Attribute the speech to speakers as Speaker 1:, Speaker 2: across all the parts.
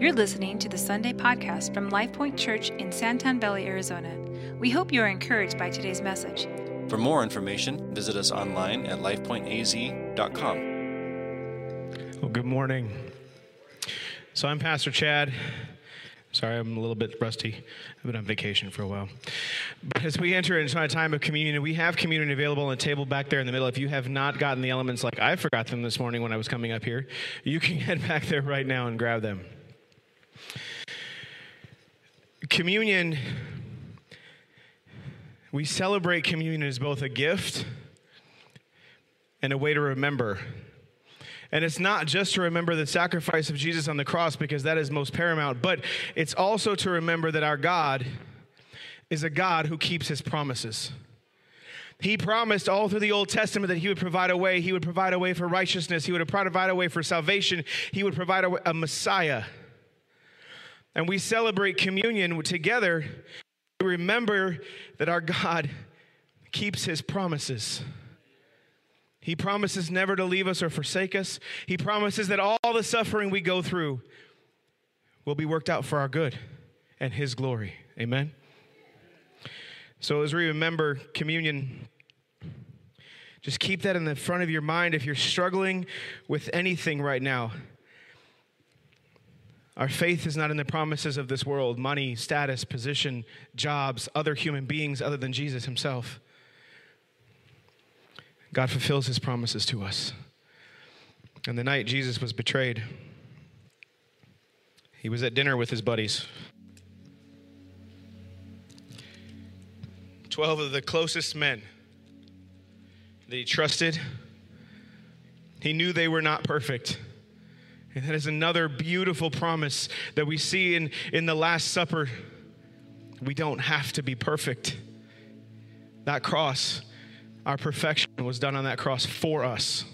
Speaker 1: You're listening to the Sunday podcast from LifePoint Church in Santan Valley, Arizona. We hope you are encouraged by today's message.
Speaker 2: For more information, visit us online at lifepointaz.com.
Speaker 3: Well, good morning. So I'm Pastor Chad. Sorry, I'm a little bit rusty. I've been on vacation for a while. But as we enter into a time of communion, we have communion available on the table back there in the middle. If you have not gotten the elements like I forgot them this morning when I was coming up here, you can head back there right now and grab them. Communion, we celebrate communion as both a gift and a way to remember and it's not just to remember the sacrifice of Jesus on the cross because that is most paramount, but it's also to remember that our God is a God who keeps his promises. He promised all through the Old Testament that He would provide a way. He would provide a way for righteousness. He would provide a way for salvation. He would provide a, a Messiah. And we celebrate communion together. We remember that our God keeps His promises. He promises never to leave us or forsake us. He promises that all the suffering we go through will be worked out for our good and His glory. Amen. So, as we remember communion, just keep that in the front of your mind if you're struggling with anything right now. Our faith is not in the promises of this world money, status, position, jobs, other human beings other than Jesus Himself. God fulfills his promises to us. And the night Jesus was betrayed, he was at dinner with his buddies. 12 of the closest men that he trusted. He knew they were not perfect. And that is another beautiful promise that we see in, in the Last Supper. We don't have to be perfect. That cross our perfection was done on that cross for us.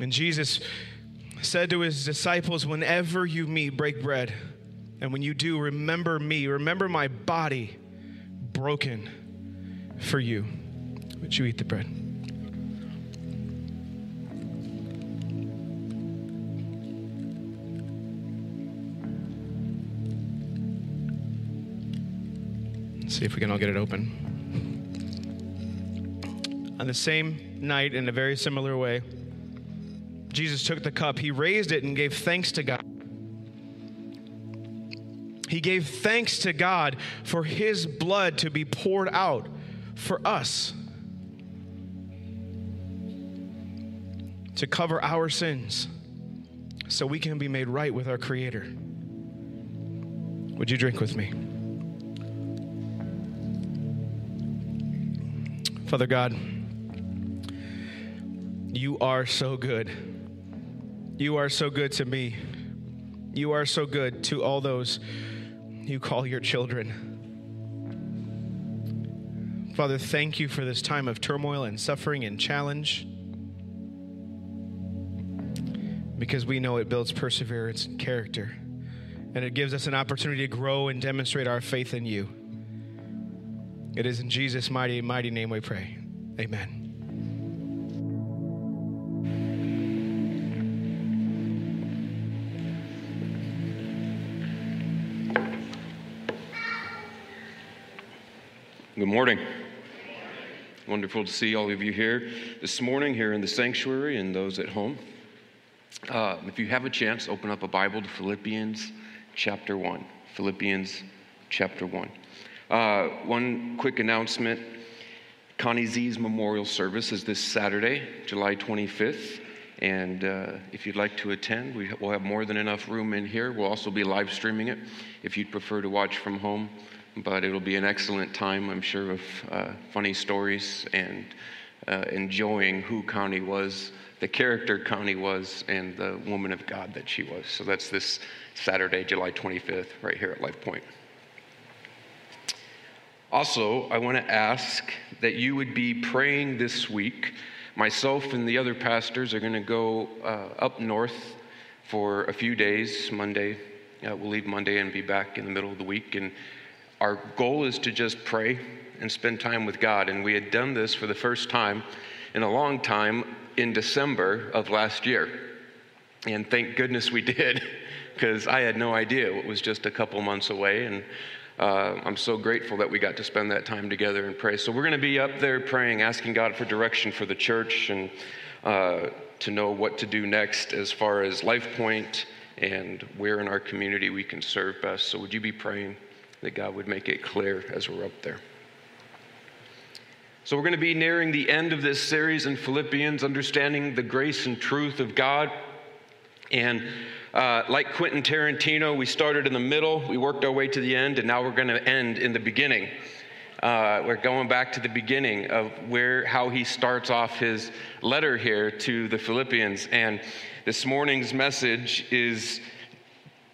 Speaker 3: And Jesus said to his disciples, Whenever you meet, break bread. And when you do, remember me. Remember my body broken for you. Would you eat the bread? See if we can all get it open. On the same night, in a very similar way, Jesus took the cup, he raised it, and gave thanks to God. He gave thanks to God for his blood to be poured out for us to cover our sins so we can be made right with our Creator. Would you drink with me? Father God, you are so good. You are so good to me. You are so good to all those you call your children. Father, thank you for this time of turmoil and suffering and challenge because we know it builds perseverance and character and it gives us an opportunity to grow and demonstrate our faith in you. It is in Jesus' mighty, mighty name we pray. Amen.
Speaker 4: Good morning. Wonderful to see all of you here this morning, here in the sanctuary, and those at home. Uh, if you have a chance, open up a Bible to Philippians chapter 1. Philippians chapter 1. Uh, one quick announcement Connie Z's memorial service is this Saturday, July 25th. And uh, if you'd like to attend, we will have more than enough room in here. We'll also be live streaming it if you'd prefer to watch from home but it'll be an excellent time, I'm sure, of uh, funny stories and uh, enjoying who Connie was, the character Connie was, and the woman of God that she was. So that's this Saturday, July 25th, right here at Life Point. Also, I want to ask that you would be praying this week. Myself and the other pastors are going to go uh, up north for a few days. Monday, uh, we'll leave Monday and be back in the middle of the week. And our goal is to just pray and spend time with God. And we had done this for the first time in a long time in December of last year. And thank goodness we did, because I had no idea it was just a couple months away. And uh, I'm so grateful that we got to spend that time together and pray. So we're going to be up there praying, asking God for direction for the church and uh, to know what to do next as far as Life Point and where in our community we can serve best. So would you be praying that God would make it clear as we're up there? So, we're going to be nearing the end of this series in Philippians, understanding the grace and truth of God. And uh, like Quentin Tarantino, we started in the middle, we worked our way to the end, and now we're going to end in the beginning. Uh, we're going back to the beginning of where how he starts off his letter here to the Philippians. And this morning's message is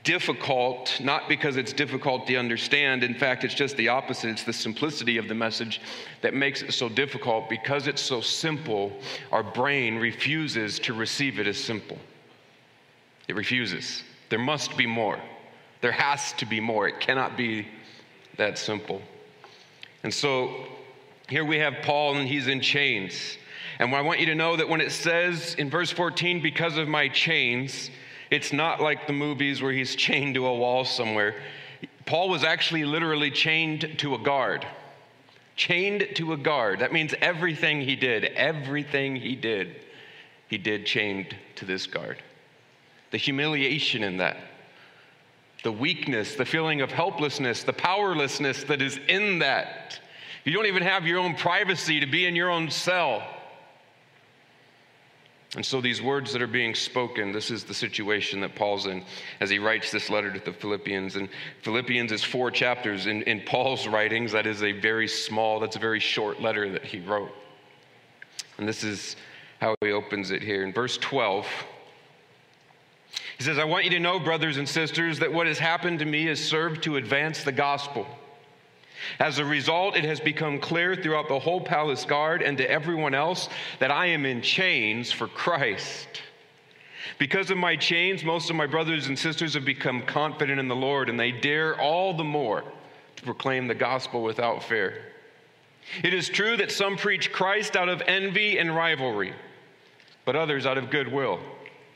Speaker 4: difficult, not because it's difficult to understand. In fact, it's just the opposite. It's the simplicity of the message that makes it so difficult. Because it's so simple, our brain refuses to receive it as simple. It refuses. There must be more. There has to be more. It cannot be that simple. And so here we have Paul, and he's in chains. And I want you to know that when it says in verse 14, because of my chains, it's not like the movies where he's chained to a wall somewhere. Paul was actually literally chained to a guard. Chained to a guard. That means everything he did, everything he did, he did chained to this guard. The humiliation in that, the weakness, the feeling of helplessness, the powerlessness that is in that. You don't even have your own privacy to be in your own cell. And so, these words that are being spoken, this is the situation that Paul's in as he writes this letter to the Philippians. And Philippians is four chapters. In, in Paul's writings, that is a very small, that's a very short letter that he wrote. And this is how he opens it here. In verse 12, he says, I want you to know, brothers and sisters, that what has happened to me has served to advance the gospel as a result, it has become clear throughout the whole palace guard and to everyone else that I am in chains for Christ. Because of my chains, most of my brothers and sisters have become confident in the Lord, and they dare all the more to proclaim the gospel without fear. It is true that some preach Christ out of envy and rivalry, but others out of goodwill.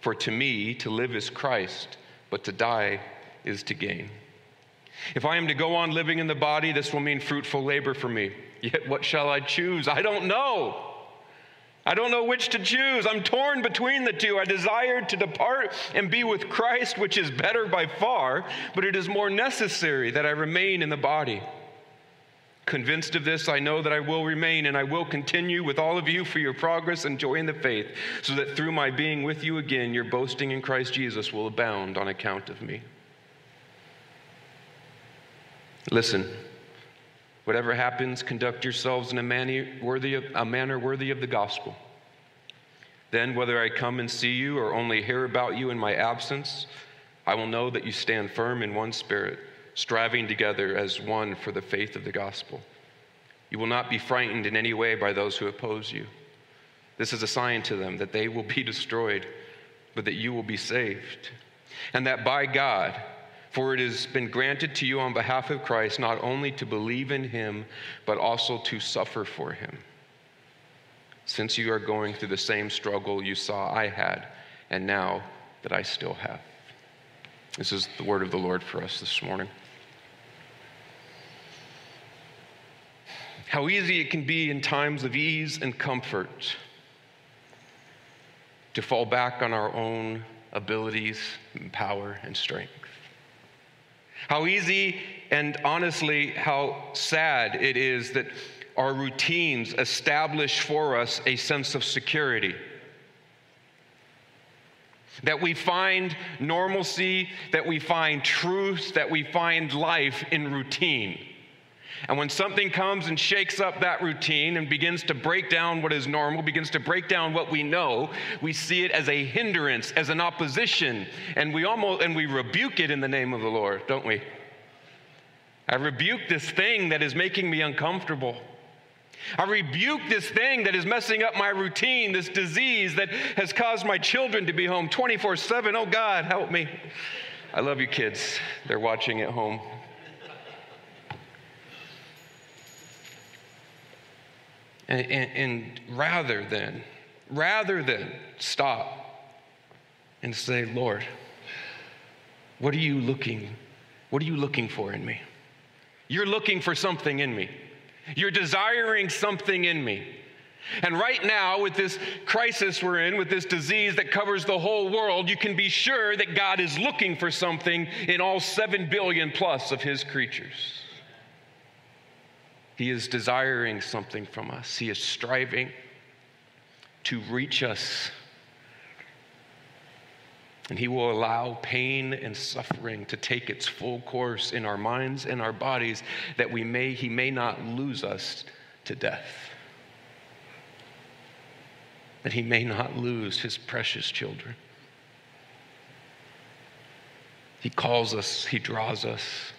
Speaker 4: For to me, to live is Christ, but to die is to gain. If I am to go on living in the body, this will mean fruitful labor for me. Yet what shall I choose? I don't know. I don't know which to choose. I'm torn between the two. I desire to depart and be with Christ, which is better by far, but it is more necessary that I remain in the body. Convinced of this, I know that I will remain and I will continue with all of you for your progress and joy in the faith, so that through my being with you again, your boasting in Christ Jesus will abound on account of me. Listen, whatever happens, conduct yourselves in a manner worthy of, a manner worthy of the gospel. Then, whether I come and see you or only hear about you in my absence, I will know that you stand firm in one spirit striving together as one for the faith of the gospel. You will not be frightened in any way by those who oppose you. This is a sign to them that they will be destroyed, but that you will be saved. And that by God, for it has been granted to you on behalf of Christ not only to believe in him, but also to suffer for him. Since you are going through the same struggle you saw I had, and now that I still have. This is the word of the Lord for us this morning. How easy it can be in times of ease and comfort to fall back on our own abilities and power and strength. How easy and honestly, how sad it is that our routines establish for us a sense of security. That we find normalcy, that we find truth, that we find life in routine. And when something comes and shakes up that routine and begins to break down what is normal, begins to break down what we know, we see it as a hindrance, as an opposition, and we almost and we rebuke it in the name of the Lord, don't we? I rebuke this thing that is making me uncomfortable. I rebuke this thing that is messing up my routine, this disease that has caused my children to be home 24 7. Oh God, help me. I love you kids. They're watching at home. And, and, and, rather than, rather than stop and say, Lord, what are you looking, what are you looking for in me? You're looking for something in me. You're desiring something in me. And right now, with this crisis we're in, with this disease that covers the whole world, you can be sure that God is looking for something in all seven billion plus of his creatures. He is desiring something from us, He is striving to reach us. And He will allow pain and suffering to take its full course in our minds and our bodies that we may, He may not lose us to death. That He may not lose His precious children. He calls us, He draws us.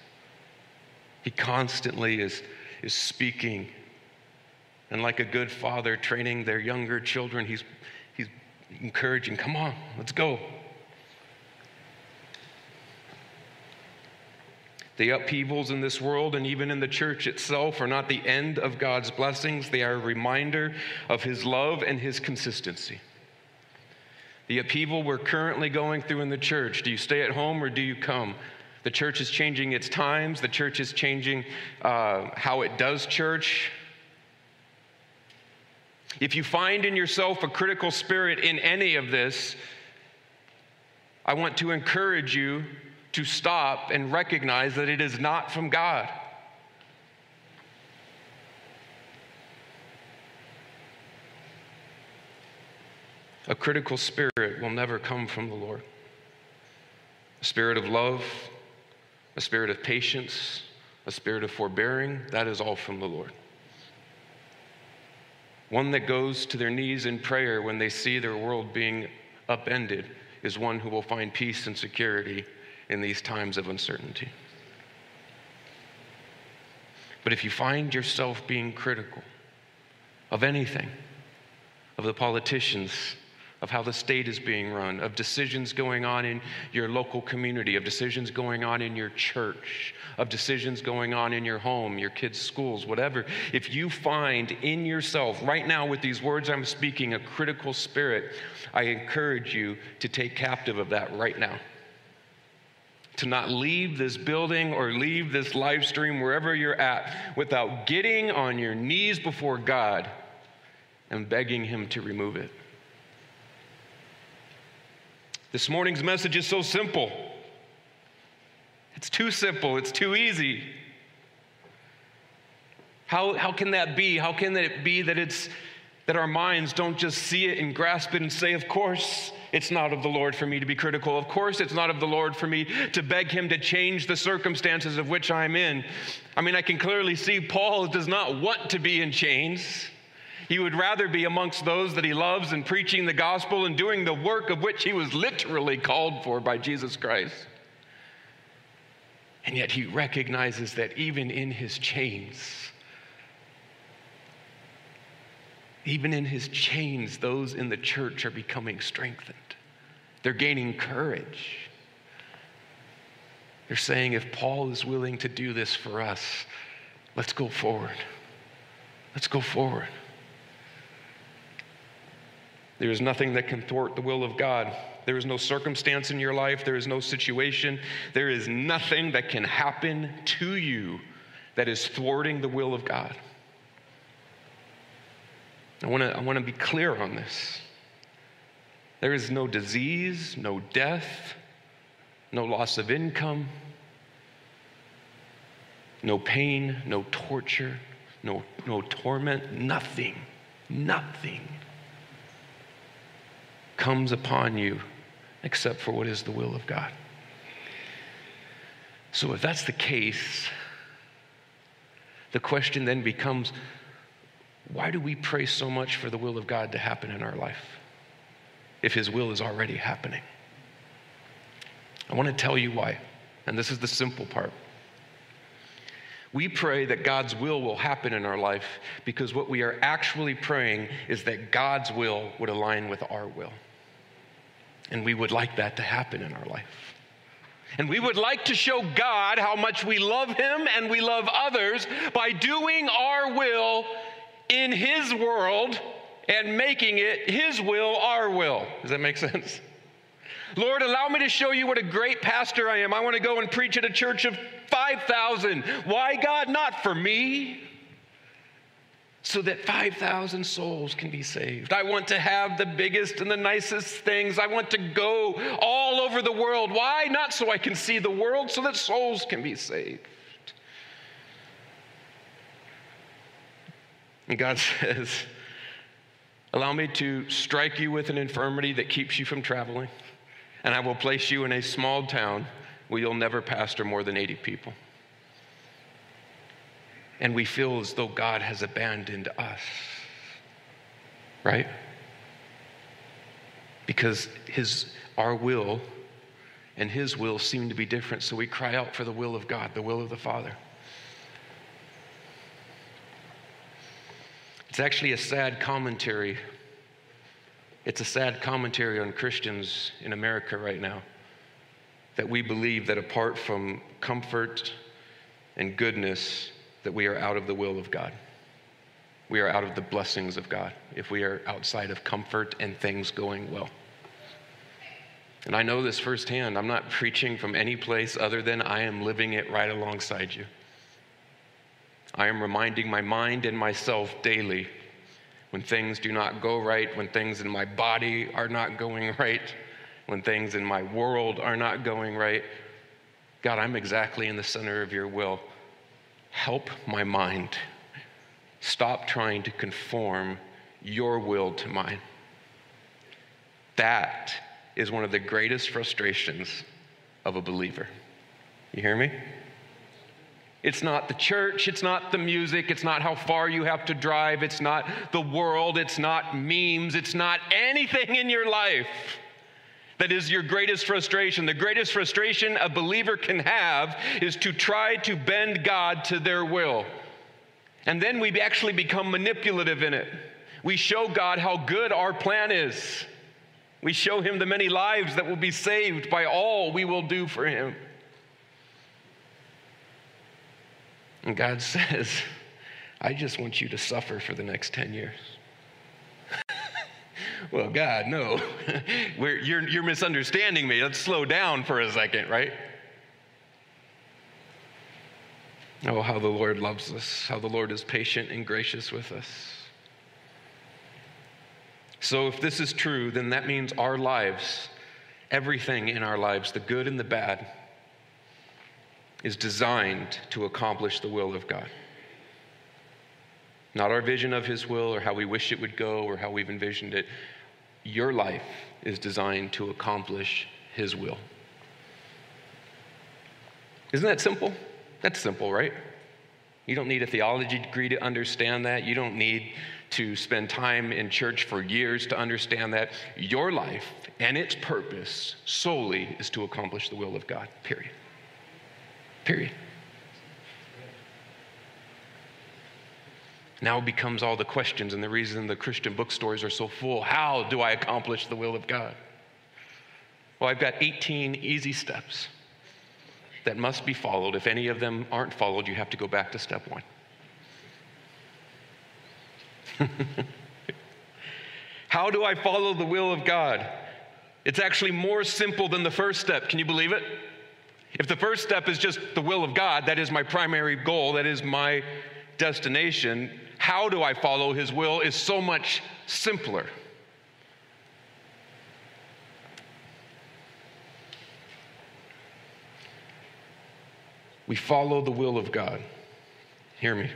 Speaker 4: He constantly is is speaking. And like a good father training their younger children, he's, he's encouraging, come on, let's go. The upheavals in this world and even in the church itself are not the end of God's blessings. They are a reminder of His love and His consistency. The upheaval we're currently going through in the church do you stay at home or do you come? The church is changing its times, the church is changing uh, how it does church. If you find in yourself a critical spirit in any of this, I want to encourage you to stop and recognize that it is not from God. A critical spirit will never come from the Lord. A spirit of love, a spirit of patience, a spirit of forbearing, that is all from the Lord. One that goes to their knees in prayer when they see their world being upended is one who will find peace and security in these times of uncertainty. But if you find yourself being critical of anything, of the politicians, of how the state is being run, of decisions going on in your local community, of decisions going on in your church, of decisions going on in your home, your kids' schools, whatever. If you find in yourself, right now with these words I'm speaking, a critical spirit, I encourage you to take captive of that right now. To not leave this building or leave this live stream, wherever you're at, without getting on your knees before God and begging Him to remove it. This morning's message is so simple. It's too simple, it's too easy. How, how can that be? How can it be that it's that our minds don't just see it and grasp it and say, of course, it's not of the Lord for me to be critical. Of course, it's not of the Lord for me to beg Him to change the circumstances of which I'm in. I mean, I can clearly see Paul does not want to be in chains. He would rather be amongst those that he loves and preaching the gospel and doing the work of which he was literally called for by Jesus Christ. And yet he recognizes that even in his chains, even in his chains, those in the church are becoming strengthened. They're gaining courage. They're saying, if Paul is willing to do this for us, let's go forward. Let's go forward. There is nothing that can thwart the will of God. There is no circumstance in your life, there is no situation, there is nothing that can happen to you that is thwarting the will of God. I want to I want to be clear on this. There is no disease, no death, no loss of income, no pain, no torture, no, no torment, nothing, nothing comes upon you except for what is the will of God. So, if that's the case, the question then becomes why do we pray so much for the will of God to happen in our life if His will is already happening? I want to tell you why, and this is the simple part. We pray that God's will will happen in our life because what we are actually praying is that God's will would align with our will. And we would like that to happen in our life. And we would like to show God how much we love Him and we love others by doing our will in His world and making it His will our will. Does that make sense? Lord, allow me to show you what a great pastor I am. I want to go and preach at a church of 5,000. Why, God? Not for me so that 5,000 souls can be saved. I want to have the biggest and the nicest things. I want to go all over the world. Why? Not so I can see the world, so that souls can be saved. And God says, Allow me to strike you with an infirmity that keeps you from traveling, and I will place you in a small town where you'll never pastor more than 80 people and we feel as though God has abandoned us. Right? Because his our will and his will seem to be different, so we cry out for the will of God, the will of the Father. It's actually a sad commentary. It's a sad commentary on Christians in America right now that we believe that apart from comfort and goodness, that we are out of the will of God. We are out of the blessings of God if we are outside of comfort and things going well. And I know this firsthand. I'm not preaching from any place other than I am living it right alongside you. I am reminding my mind and myself daily when things do not go right, when things in my body are not going right, when things in my world are not going right. God, I'm exactly in the center of your will. Help my mind. Stop trying to conform your will to mine. That is one of the greatest frustrations of a believer. You hear me? It's not the church, it's not the music, it's not how far you have to drive, it's not the world, it's not memes, it's not anything in your life that is your greatest frustration. The greatest frustration a believer can have is to try to bend God to their will. And then we actually become manipulative in it. We show God how good our plan is. We show him the many lives that will be saved by all we will do for him. And God says, I just want you to suffer for the next 10 years. Well, God, no. you're, you're misunderstanding me. Let's slow down for a second, right? Oh, how the Lord loves us, how the Lord is patient and gracious with us. So, if this is true, then that means our lives, everything in our lives, the good and the bad, is designed to accomplish the will of God. Not our vision of His will or how we wish it would go or how we've envisioned it, your life is designed to accomplish His will. Isn't that simple? That's simple, right? You don't need a theology degree to understand that. You don't need to spend time in church for years to understand that. Your life and its purpose solely is to accomplish the will of God, period. Period. Now becomes all the questions and the reason the Christian bookstores are so full. How do I accomplish the will of God? Well, I've got 18 easy steps that must be followed. If any of them aren't followed, you have to go back to step one. How do I follow the will of God? It's actually more simple than the first step. Can you believe it? If the first step is just the will of God, that is my primary goal, that is my destination, how do I follow his will is so much simpler. We follow the will of God. Hear me.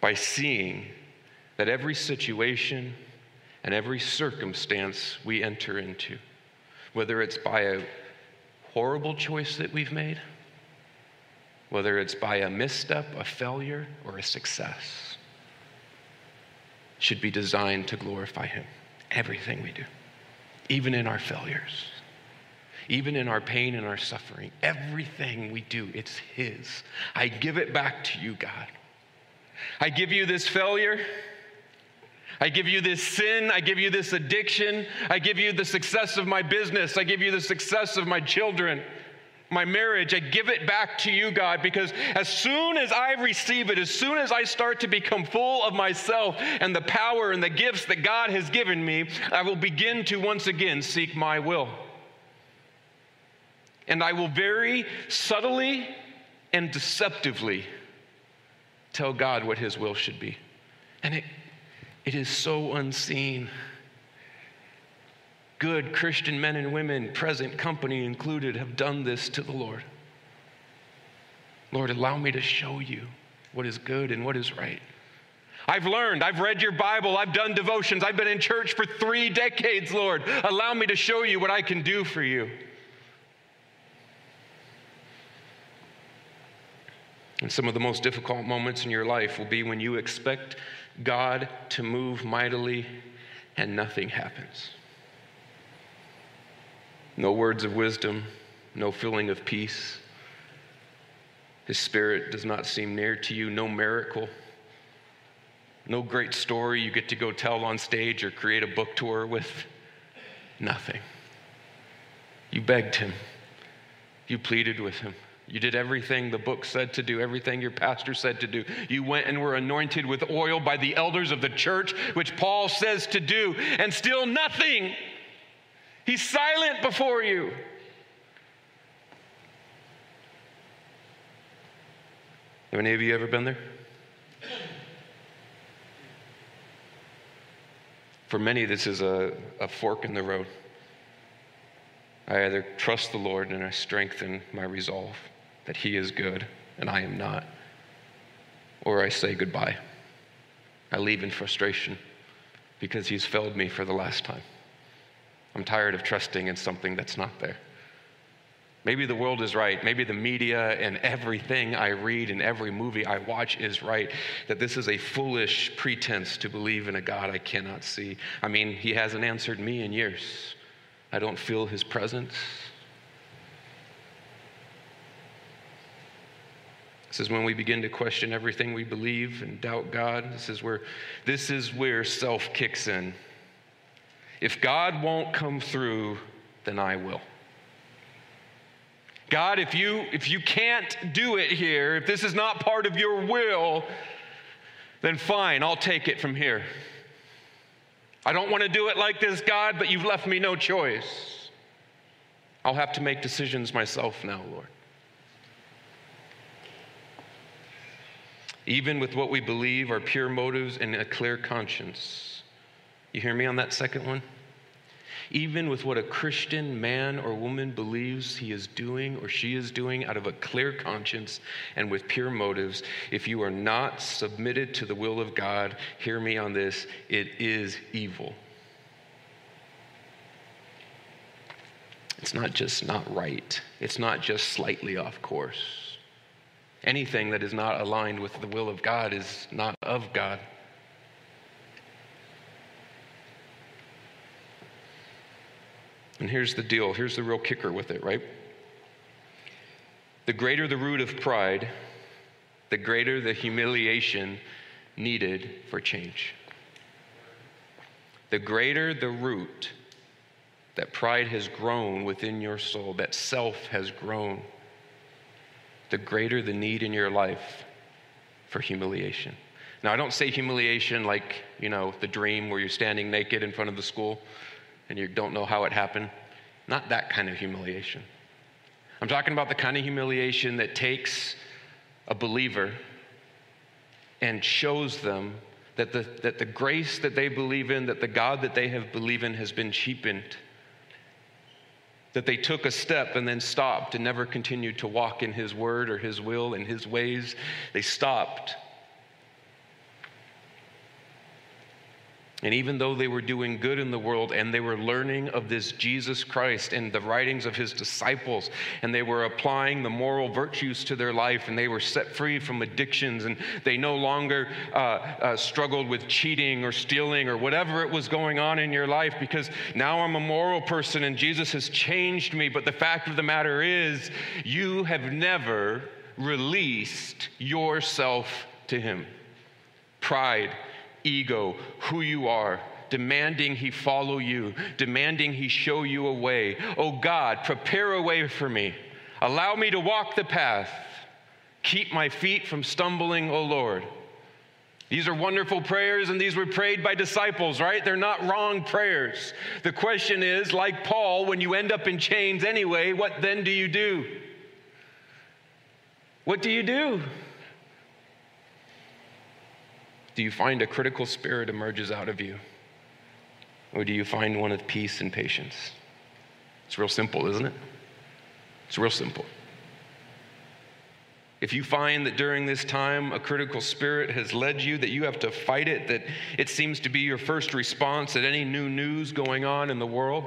Speaker 4: By seeing that every situation and every circumstance we enter into, whether it's by a horrible choice that we've made, whether it's by a misstep, a failure, or a success, should be designed to glorify Him. Everything we do, even in our failures, even in our pain and our suffering, everything we do, it's His. I give it back to you, God. I give you this failure. I give you this sin. I give you this addiction. I give you the success of my business. I give you the success of my children, my marriage. I give it back to you, God, because as soon as I receive it, as soon as I start to become full of myself and the power and the gifts that God has given me, I will begin to once again seek my will. And I will very subtly and deceptively tell God what his will should be. And it it is so unseen. Good Christian men and women, present company included, have done this to the Lord. Lord, allow me to show you what is good and what is right. I've learned, I've read your Bible, I've done devotions, I've been in church for three decades, Lord. Allow me to show you what I can do for you. And some of the most difficult moments in your life will be when you expect God to move mightily and nothing happens. No words of wisdom, no feeling of peace. His spirit does not seem near to you, no miracle, no great story you get to go tell on stage or create a book tour with. Nothing. You begged him, you pleaded with him. You did everything the book said to do, everything your pastor said to do. You went and were anointed with oil by the elders of the church, which Paul says to do, and still nothing. He's silent before you. Have any of you ever been there? For many, this is a, a fork in the road. I either trust the Lord and I strengthen my resolve that He is good and I am not. Or I say goodbye. I leave in frustration because He's failed me for the last time. I'm tired of trusting in something that's not there. Maybe the world is right. Maybe the media and everything I read and every movie I watch is right. That this is a foolish pretense to believe in a God I cannot see. I mean, He hasn't answered me in years. I don't feel His presence. This is when we begin to question everything we believe and doubt God. This is where this is where self kicks in. If God won't come through, then I will. God, if you if you can't do it here, if this is not part of your will, then fine, I'll take it from here. I don't want to do it like this, God, but you've left me no choice. I'll have to make decisions myself now, Lord. even with what we believe are pure motives and a clear conscience. You hear me on that second one? Even with what a Christian man or woman believes he is doing or she is doing out of a clear conscience and with pure motives, if you are not submitted to the will of God, hear me on this, it is evil. It's not just not right, it's not just slightly off course. Anything that is not aligned with the will of God is not of God. And here's the deal here's the real kicker with it, right? The greater the root of pride, the greater the humiliation needed for change. The greater the root that pride has grown within your soul, that self has grown the greater the need in your life for humiliation. Now, I don't say humiliation like, you know, the dream where you're standing naked in front of the school and you don't know how it happened. Not that kind of humiliation. I'm talking about the kind of humiliation that takes a believer and shows them that the, that the grace that they believe in, that the God that they have believed in has been cheapened that they took a step and then stopped and never continued to walk in His word or His will and His ways. They stopped. And even though they were doing good in the world and they were learning of this Jesus Christ and the writings of his disciples, and they were applying the moral virtues to their life, and they were set free from addictions, and they no longer uh, uh, struggled with cheating or stealing or whatever it was going on in your life, because now I'm a moral person and Jesus has changed me. But the fact of the matter is, you have never released yourself to him. Pride ego, who you are, demanding he follow you, demanding he show you a way. Oh God, prepare a way for me. Allow me to walk the path. Keep my feet from stumbling, O Lord. These are wonderful prayers, and these were prayed by disciples, right? They're not wrong prayers. The question is like Paul, when you end up in chains anyway, what then do you do? What do you do? Do you find a critical spirit emerges out of you? Or do you find one of peace and patience? It's real simple, isn't it? It's real simple. If you find that during this time a critical spirit has led you, that you have to fight it, that it seems to be your first response at any new news going on in the world,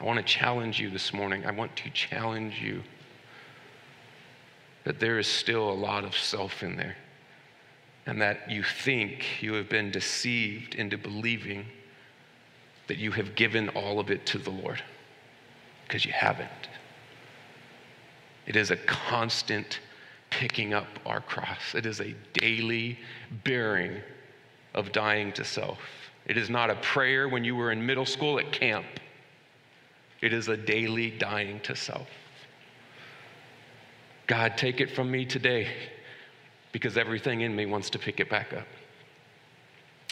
Speaker 4: I want to challenge you this morning. I want to challenge you that there is still a lot of self in there and that you think you have been deceived into believing that you have given all of it to the Lord, because you haven't. It is a constant picking up our cross, it is a daily bearing of dying to self. It is not a prayer when you were in middle school at camp. It is a daily dying to self. God, take it from me today because everything in me wants to pick it back up.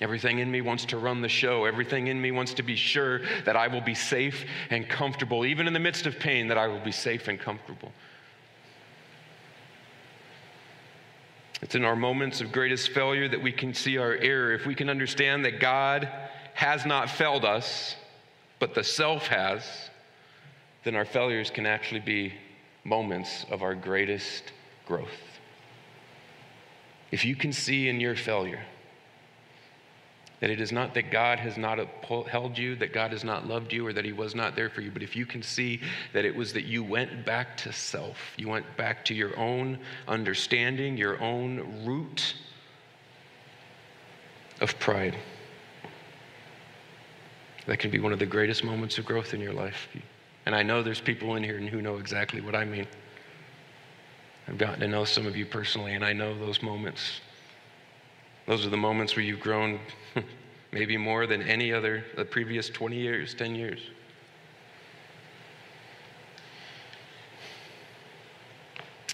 Speaker 4: Everything in me wants to run the show. Everything in me wants to be sure that I will be safe and comfortable, even in the midst of pain, that I will be safe and comfortable. It's in our moments of greatest failure that we can see our error. If we can understand that God has not failed us, but the self has, then our failures can actually be moments of our greatest growth. If you can see in your failure that it is not that God has not upheld you, that God has not loved you, or that He was not there for you, but if you can see that it was that you went back to self, you went back to your own understanding, your own root of pride, that can be one of the greatest moments of growth in your life. And I know there's people in here who know exactly what I mean. I've gotten to know some of you personally, and I know those moments. Those are the moments where you've grown maybe more than any other the previous 20 years, 10 years.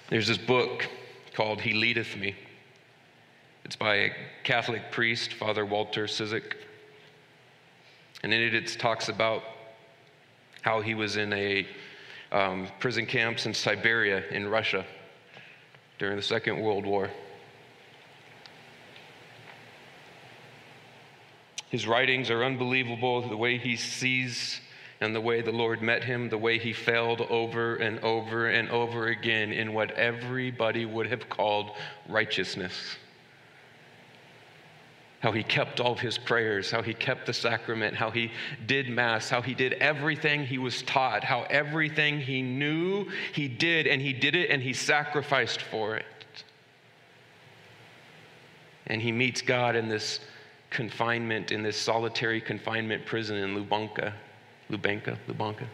Speaker 4: There's this book called He Leadeth Me. It's by a Catholic priest, Father Walter Ciszek. And in it, it talks about how he was in a um, prison camps in Siberia in Russia during the Second World War. His writings are unbelievable, the way he sees and the way the Lord met him, the way he failed over and over and over again in what everybody would have called righteousness how he kept all of his prayers, how he kept the sacrament, how he did Mass, how he did everything he was taught, how everything he knew he did, and he did it and he sacrificed for it. And he meets God in this confinement, in this solitary confinement prison in Lubanka, Lubanka, Lubanka.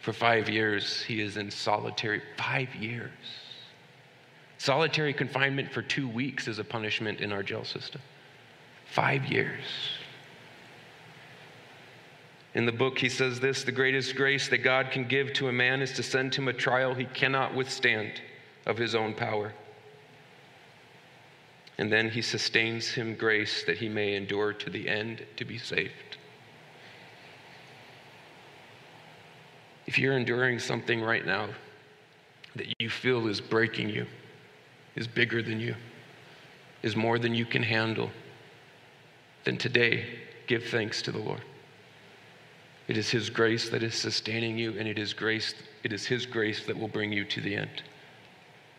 Speaker 4: For five years, he is in solitary, five years. Solitary confinement for two weeks is a punishment in our jail system. Five years. In the book, he says this the greatest grace that God can give to a man is to send him a trial he cannot withstand of his own power. And then he sustains him grace that he may endure to the end to be saved. If you're enduring something right now that you feel is breaking you, is bigger than you, is more than you can handle, then today give thanks to the Lord. It is His grace that is sustaining you, and it is grace, it is His grace that will bring you to the end.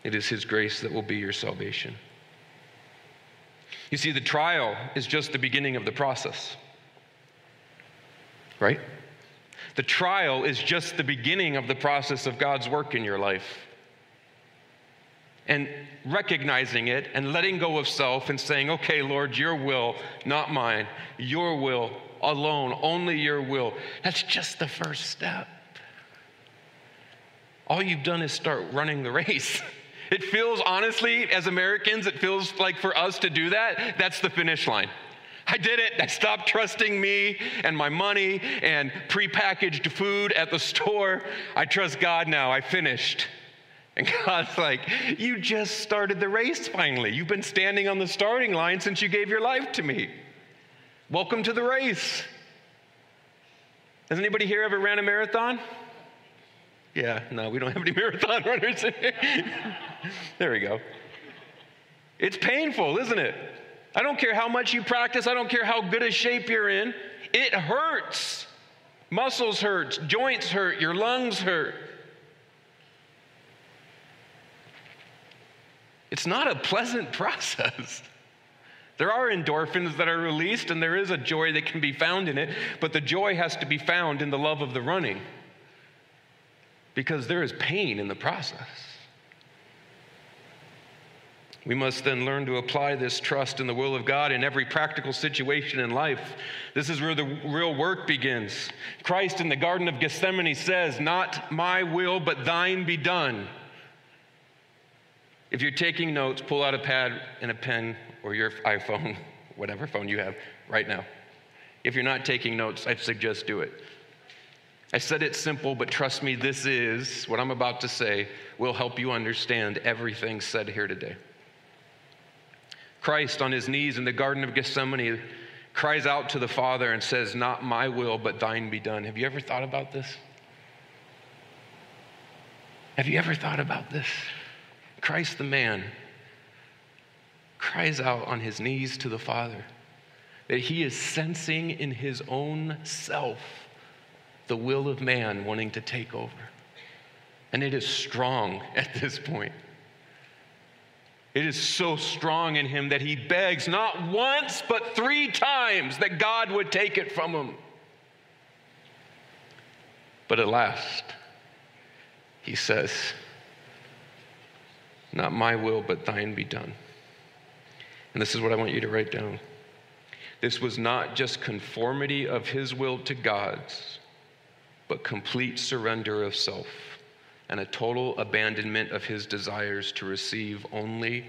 Speaker 4: It is His grace that will be your salvation. You see, the trial is just the beginning of the process, right? The trial is just the beginning of the process of God's work in your life. And recognizing it and letting go of self and saying, okay, Lord, your will, not mine, your will alone, only your will. That's just the first step. All you've done is start running the race. It feels, honestly, as Americans, it feels like for us to do that, that's the finish line. I did it. I stopped trusting me and my money and prepackaged food at the store. I trust God now. I finished. And God's like, You just started the race finally. You've been standing on the starting line since you gave your life to me. Welcome to the race. Has anybody here ever ran a marathon? Yeah, no, we don't have any marathon runners. there we go. It's painful, isn't it? I don't care how much you practice, I don't care how good a shape you're in. It hurts. Muscles hurt, joints hurt, your lungs hurt. It's not a pleasant process. There are endorphins that are released, and there is a joy that can be found in it, but the joy has to be found in the love of the running because there is pain in the process. We must then learn to apply this trust in the will of God in every practical situation in life. This is where the real work begins. Christ in the Garden of Gethsemane says, Not my will, but thine be done. If you're taking notes, pull out a pad and a pen or your iPhone, whatever phone you have, right now. If you're not taking notes, I suggest do it. I said it's simple, but trust me, this is what I'm about to say will help you understand everything said here today. Christ, on his knees in the Garden of Gethsemane, cries out to the Father and says, Not my will, but thine be done. Have you ever thought about this? Have you ever thought about this? Christ the man cries out on his knees to the Father that he is sensing in his own self the will of man wanting to take over. And it is strong at this point. It is so strong in him that he begs not once, but three times that God would take it from him. But at last, he says, Not my will, but thine be done. And this is what I want you to write down. This was not just conformity of his will to God's, but complete surrender of self and a total abandonment of his desires to receive only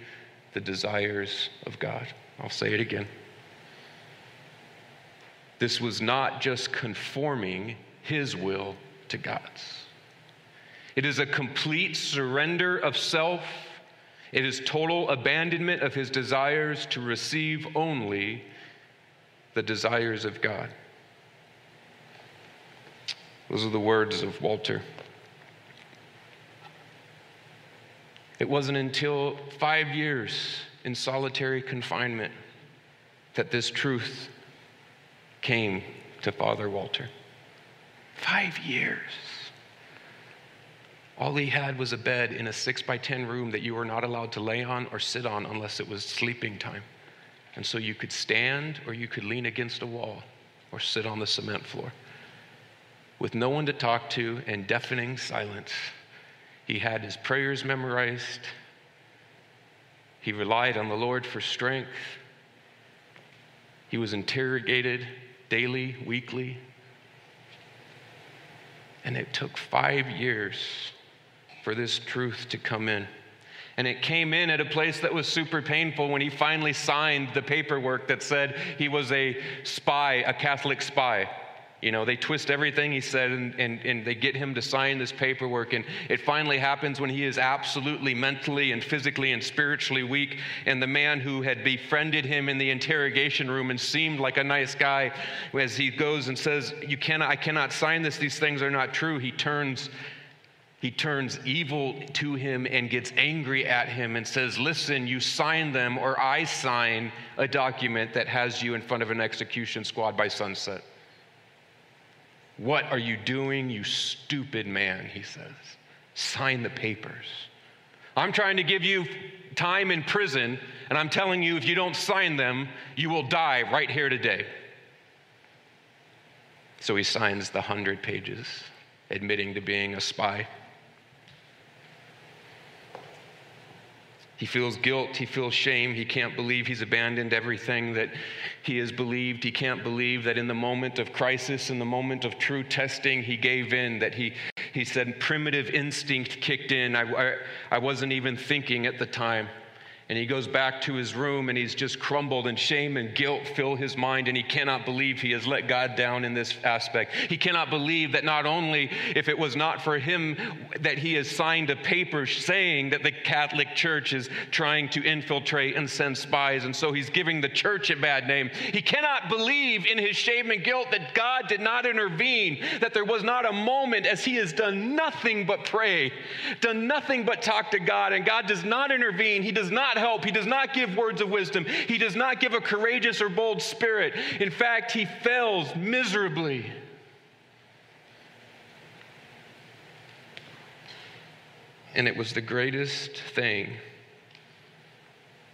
Speaker 4: the desires of God. I'll say it again. This was not just conforming his will to God's, it is a complete surrender of self. It is total abandonment of his desires to receive only the desires of God. Those are the words of Walter. It wasn't until five years in solitary confinement that this truth came to Father Walter. Five years. All he had was a bed in a six by 10 room that you were not allowed to lay on or sit on unless it was sleeping time. And so you could stand or you could lean against a wall or sit on the cement floor with no one to talk to and deafening silence. He had his prayers memorized. He relied on the Lord for strength. He was interrogated daily, weekly. And it took five years for this truth to come in. And it came in at a place that was super painful when he finally signed the paperwork that said he was a spy, a Catholic spy. You know, they twist everything he said and, and, and they get him to sign this paperwork. And it finally happens when he is absolutely mentally and physically and spiritually weak. And the man who had befriended him in the interrogation room and seemed like a nice guy, as he goes and says, You cannot, I cannot sign this, these things are not true, he turns. He turns evil to him and gets angry at him and says, Listen, you sign them, or I sign a document that has you in front of an execution squad by sunset. What are you doing, you stupid man? He says. Sign the papers. I'm trying to give you time in prison, and I'm telling you if you don't sign them, you will die right here today. So he signs the hundred pages, admitting to being a spy. He feels guilt. He feels shame. He can't believe he's abandoned everything that he has believed. He can't believe that in the moment of crisis, in the moment of true testing, he gave in, that he, he said primitive instinct kicked in. I, I, I wasn't even thinking at the time. And he goes back to his room and he's just crumbled, and shame and guilt fill his mind, and he cannot believe he has let God down in this aspect. He cannot believe that not only if it was not for him that he has signed a paper saying that the Catholic Church is trying to infiltrate and send spies, and so he's giving the church a bad name. He cannot believe in his shame and guilt that God did not intervene, that there was not a moment as he has done nothing but pray, done nothing but talk to God, and God does not intervene. He does not help. He does not give words of wisdom. He does not give a courageous or bold spirit. In fact, he fails miserably. And it was the greatest thing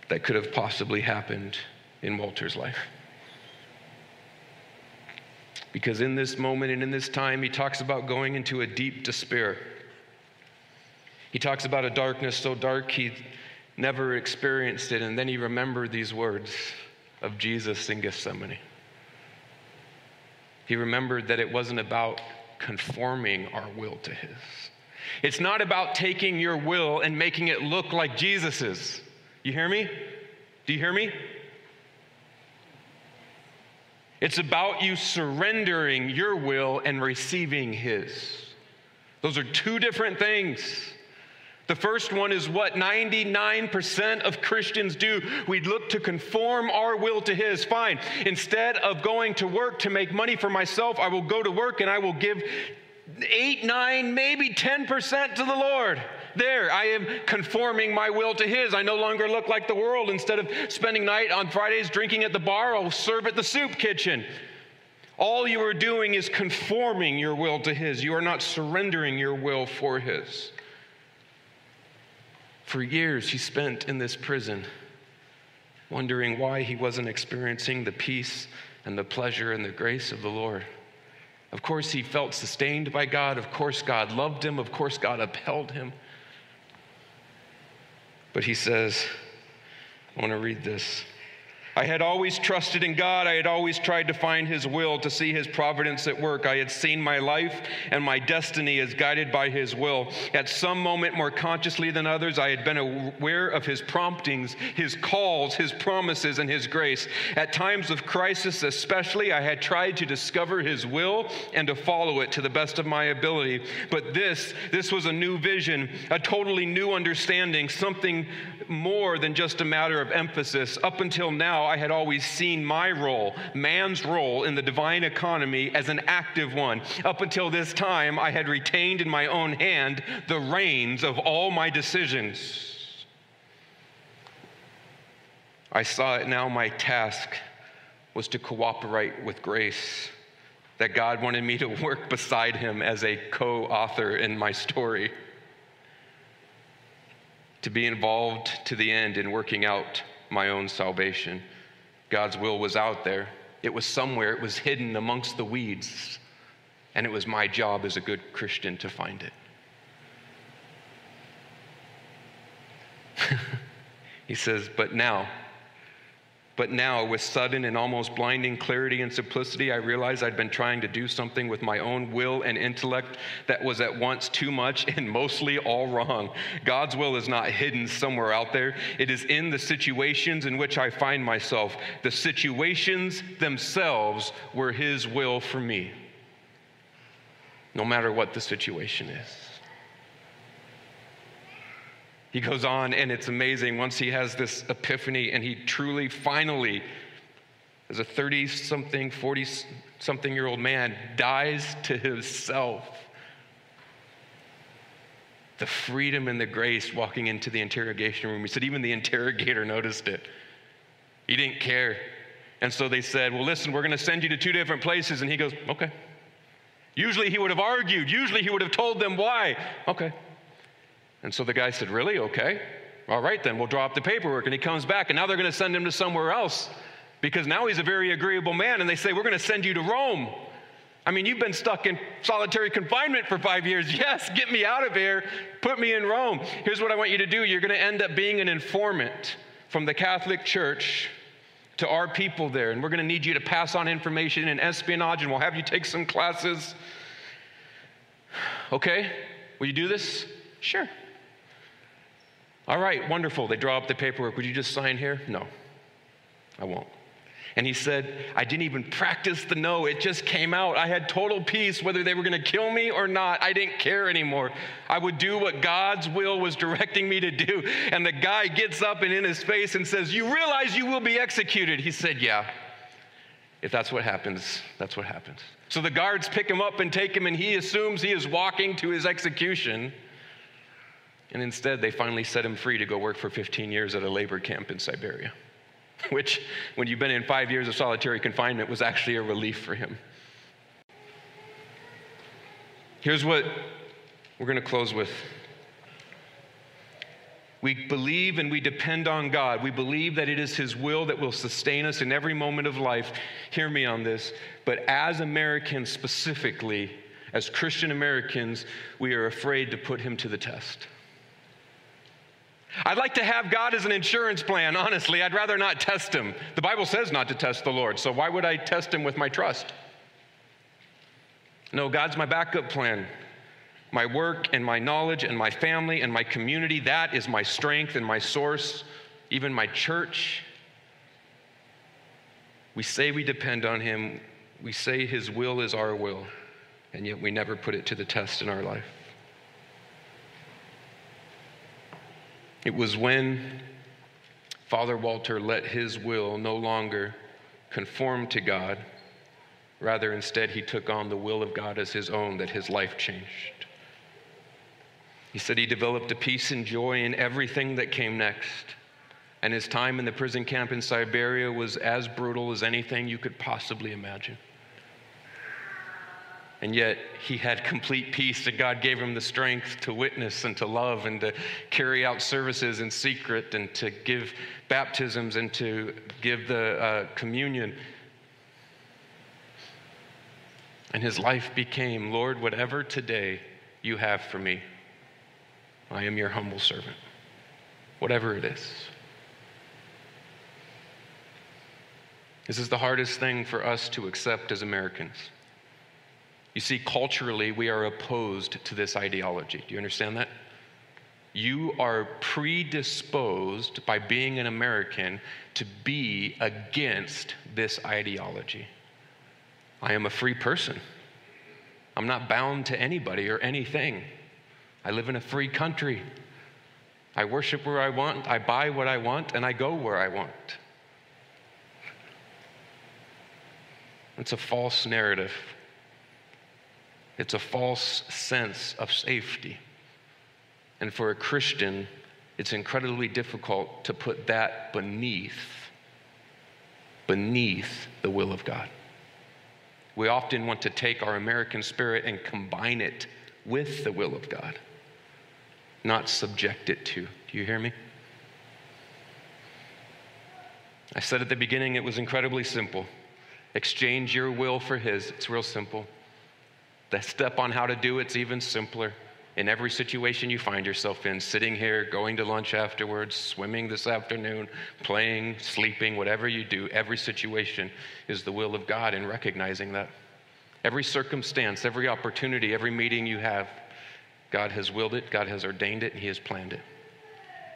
Speaker 4: that could have possibly happened in Walter's life. Because in this moment and in this time, he talks about going into a deep despair. He talks about a darkness so dark he never experienced it. And then he remembered these words of Jesus in Gethsemane. He remembered that it wasn't about conforming our will to his. It's not about taking your will and making it look like Jesus's. You hear me? Do you hear me? It's about you surrendering your will and receiving his. Those are two different things. The first one is what 99% of Christians do. We look to conform our will to His. Fine. Instead of going to work to make money for myself, I will go to work and I will give 8, 9, maybe 10% to the Lord. There, I am conforming my will to His. I no longer look like the world. Instead of spending night on Fridays drinking at the bar, I'll serve at the soup kitchen. All you are doing is conforming your will to His. You are not surrendering your will for His. For years, he spent in this prison, wondering why he wasn't experiencing the peace and the pleasure and the grace of the Lord. Of course, he felt sustained by God. Of course, God loved him. Of course, God upheld him. But he says, I want to read this. I had always trusted in God. I had always tried to find His will, to see His providence at work. I had seen my life and my destiny as guided by His will. At some moment, more consciously than others, I had been aware of His promptings, His calls, His promises, and His grace. At times of crisis, especially, I had tried to discover His will and to follow it to the best of my ability. But this, this was a new vision, a totally new understanding, something more than just a matter of emphasis. Up until now, I had always seen my role, man's role in the divine economy, as an active one. Up until this time, I had retained in my own hand the reins of all my decisions. I saw it now, my task was to cooperate with grace. That God wanted me to work beside him as a co author in my story to be involved to the end in working out my own salvation. God's will was out there, it was somewhere, it was hidden amongst the weeds, and it was my job as a good Christian to find it. he says, But now, but now, with sudden and almost blinding clarity and simplicity, I realized I'd been trying to do something with my own will and intellect that was at once too much and mostly all wrong. God's will is not hidden somewhere out there, it is in the situations in which I find myself. The situations themselves were His will for me, no matter what the situation is. He goes on, and it's amazing once he has this epiphany and he truly, finally, as a 30 something, 40 something year old man, dies to himself. The freedom and the grace walking into the interrogation room. He said, even the interrogator noticed it. He didn't care. And so they said, Well, listen, we're going to send you to two different places. And he goes, Okay. Usually he would have argued. Usually he would have told them why. Okay. And so the guy said, Really? Okay. All right, then we'll draw up the paperwork. And he comes back, and now they're going to send him to somewhere else because now he's a very agreeable man. And they say, We're going to send you to Rome. I mean, you've been stuck in solitary confinement for five years. Yes, get me out of here. Put me in Rome. Here's what I want you to do you're going to end up being an informant from the Catholic Church to our people there. And we're going to need you to pass on information and espionage, and we'll have you take some classes. Okay, will you do this? Sure. All right, wonderful. They draw up the paperwork. Would you just sign here? No, I won't. And he said, I didn't even practice the no. It just came out. I had total peace whether they were going to kill me or not. I didn't care anymore. I would do what God's will was directing me to do. And the guy gets up and in his face and says, You realize you will be executed. He said, Yeah. If that's what happens, that's what happens. So the guards pick him up and take him, and he assumes he is walking to his execution. And instead, they finally set him free to go work for 15 years at a labor camp in Siberia which, when you've been in five years of solitary confinement, was actually a relief for him. Here's what we're going to close with. We believe and we depend on God. We believe that it is His will that will sustain us in every moment of life. Hear me on this. But as Americans specifically, as Christian Americans, we are afraid to put Him to the test. I'd like to have God as an insurance plan, honestly. I'd rather not test him. The Bible says not to test the Lord, so why would I test him with my trust? No, God's my backup plan. My work and my knowledge and my family and my community, that is my strength and my source, even my church. We say we depend on him, we say his will is our will, and yet we never put it to the test in our life. It was when Father Walter let his will no longer conform to God. Rather, instead, he took on the will of God as his own that his life changed. He said he developed a peace and joy in everything that came next. And his time in the prison camp in Siberia was as brutal as anything you could possibly imagine. And yet he had complete peace that God gave him the strength to witness and to love and to carry out services in secret and to give baptisms and to give the uh, communion. And his life became, Lord, whatever today you have for me, I am your humble servant. Whatever it is. This is the hardest thing for us to accept as Americans. You see, culturally, we are opposed to this ideology. Do you understand that? You are predisposed by being an American to be against this ideology. I am a free person. I'm not bound to anybody or anything. I live in a free country. I worship where I want, I buy what I want, and I go where I want. It's a false narrative. It's a false sense of safety. And for a Christian, it's incredibly difficult to put that beneath beneath the will of God. We often want to take our American spirit and combine it with the will of God, not subject it to. Do you hear me? I said at the beginning it was incredibly simple. Exchange your will for His. It's real simple. The step on how to do it's even simpler. In every situation you find yourself in, sitting here, going to lunch afterwards, swimming this afternoon, playing, sleeping, whatever you do, every situation is the will of God in recognizing that. Every circumstance, every opportunity, every meeting you have, God has willed it, God has ordained it, and He has planned it.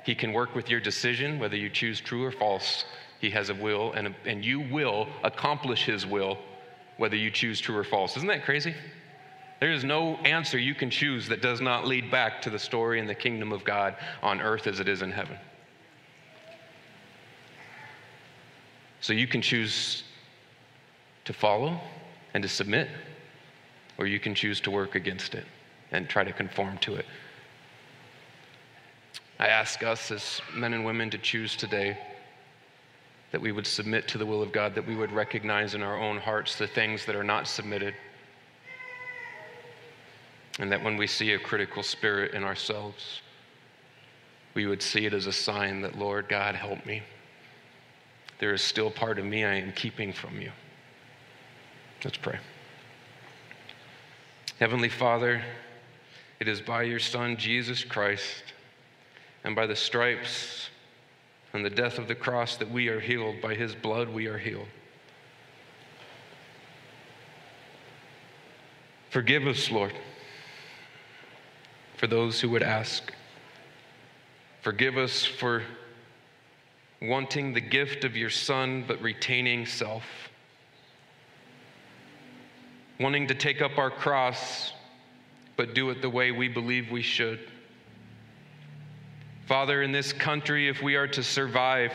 Speaker 4: He can work with your decision, whether you choose true or false. He has a will, and, a, and you will accomplish His will, whether you choose true or false. Isn't that crazy? There is no answer you can choose that does not lead back to the story in the kingdom of God on earth as it is in heaven. So you can choose to follow and to submit, or you can choose to work against it and try to conform to it. I ask us as men and women to choose today that we would submit to the will of God, that we would recognize in our own hearts the things that are not submitted And that when we see a critical spirit in ourselves, we would see it as a sign that, Lord God, help me. There is still part of me I am keeping from you. Let's pray. Heavenly Father, it is by your Son, Jesus Christ, and by the stripes and the death of the cross that we are healed. By his blood, we are healed. Forgive us, Lord, for those who would ask. Forgive us for wanting the gift of your Son but retaining self. Wanting to take up our cross but do it the way we believe we should. Father, in this country, if we are to survive,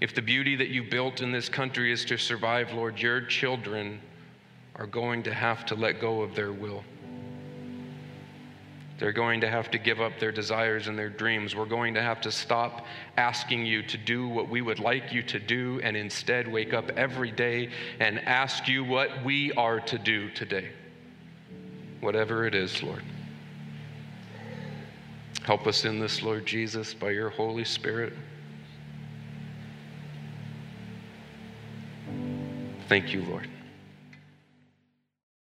Speaker 4: if the beauty that you built in this country is to survive, Lord, your children are going to have to let go of their will. They're going to have to give up their desires and their dreams. We're going to have to stop asking you to do what we would like you to do and instead wake up every day and ask you what we are to do today. Whatever it is, Lord. Help us in this, Lord Jesus, by your Holy Spirit. Thank you, Lord.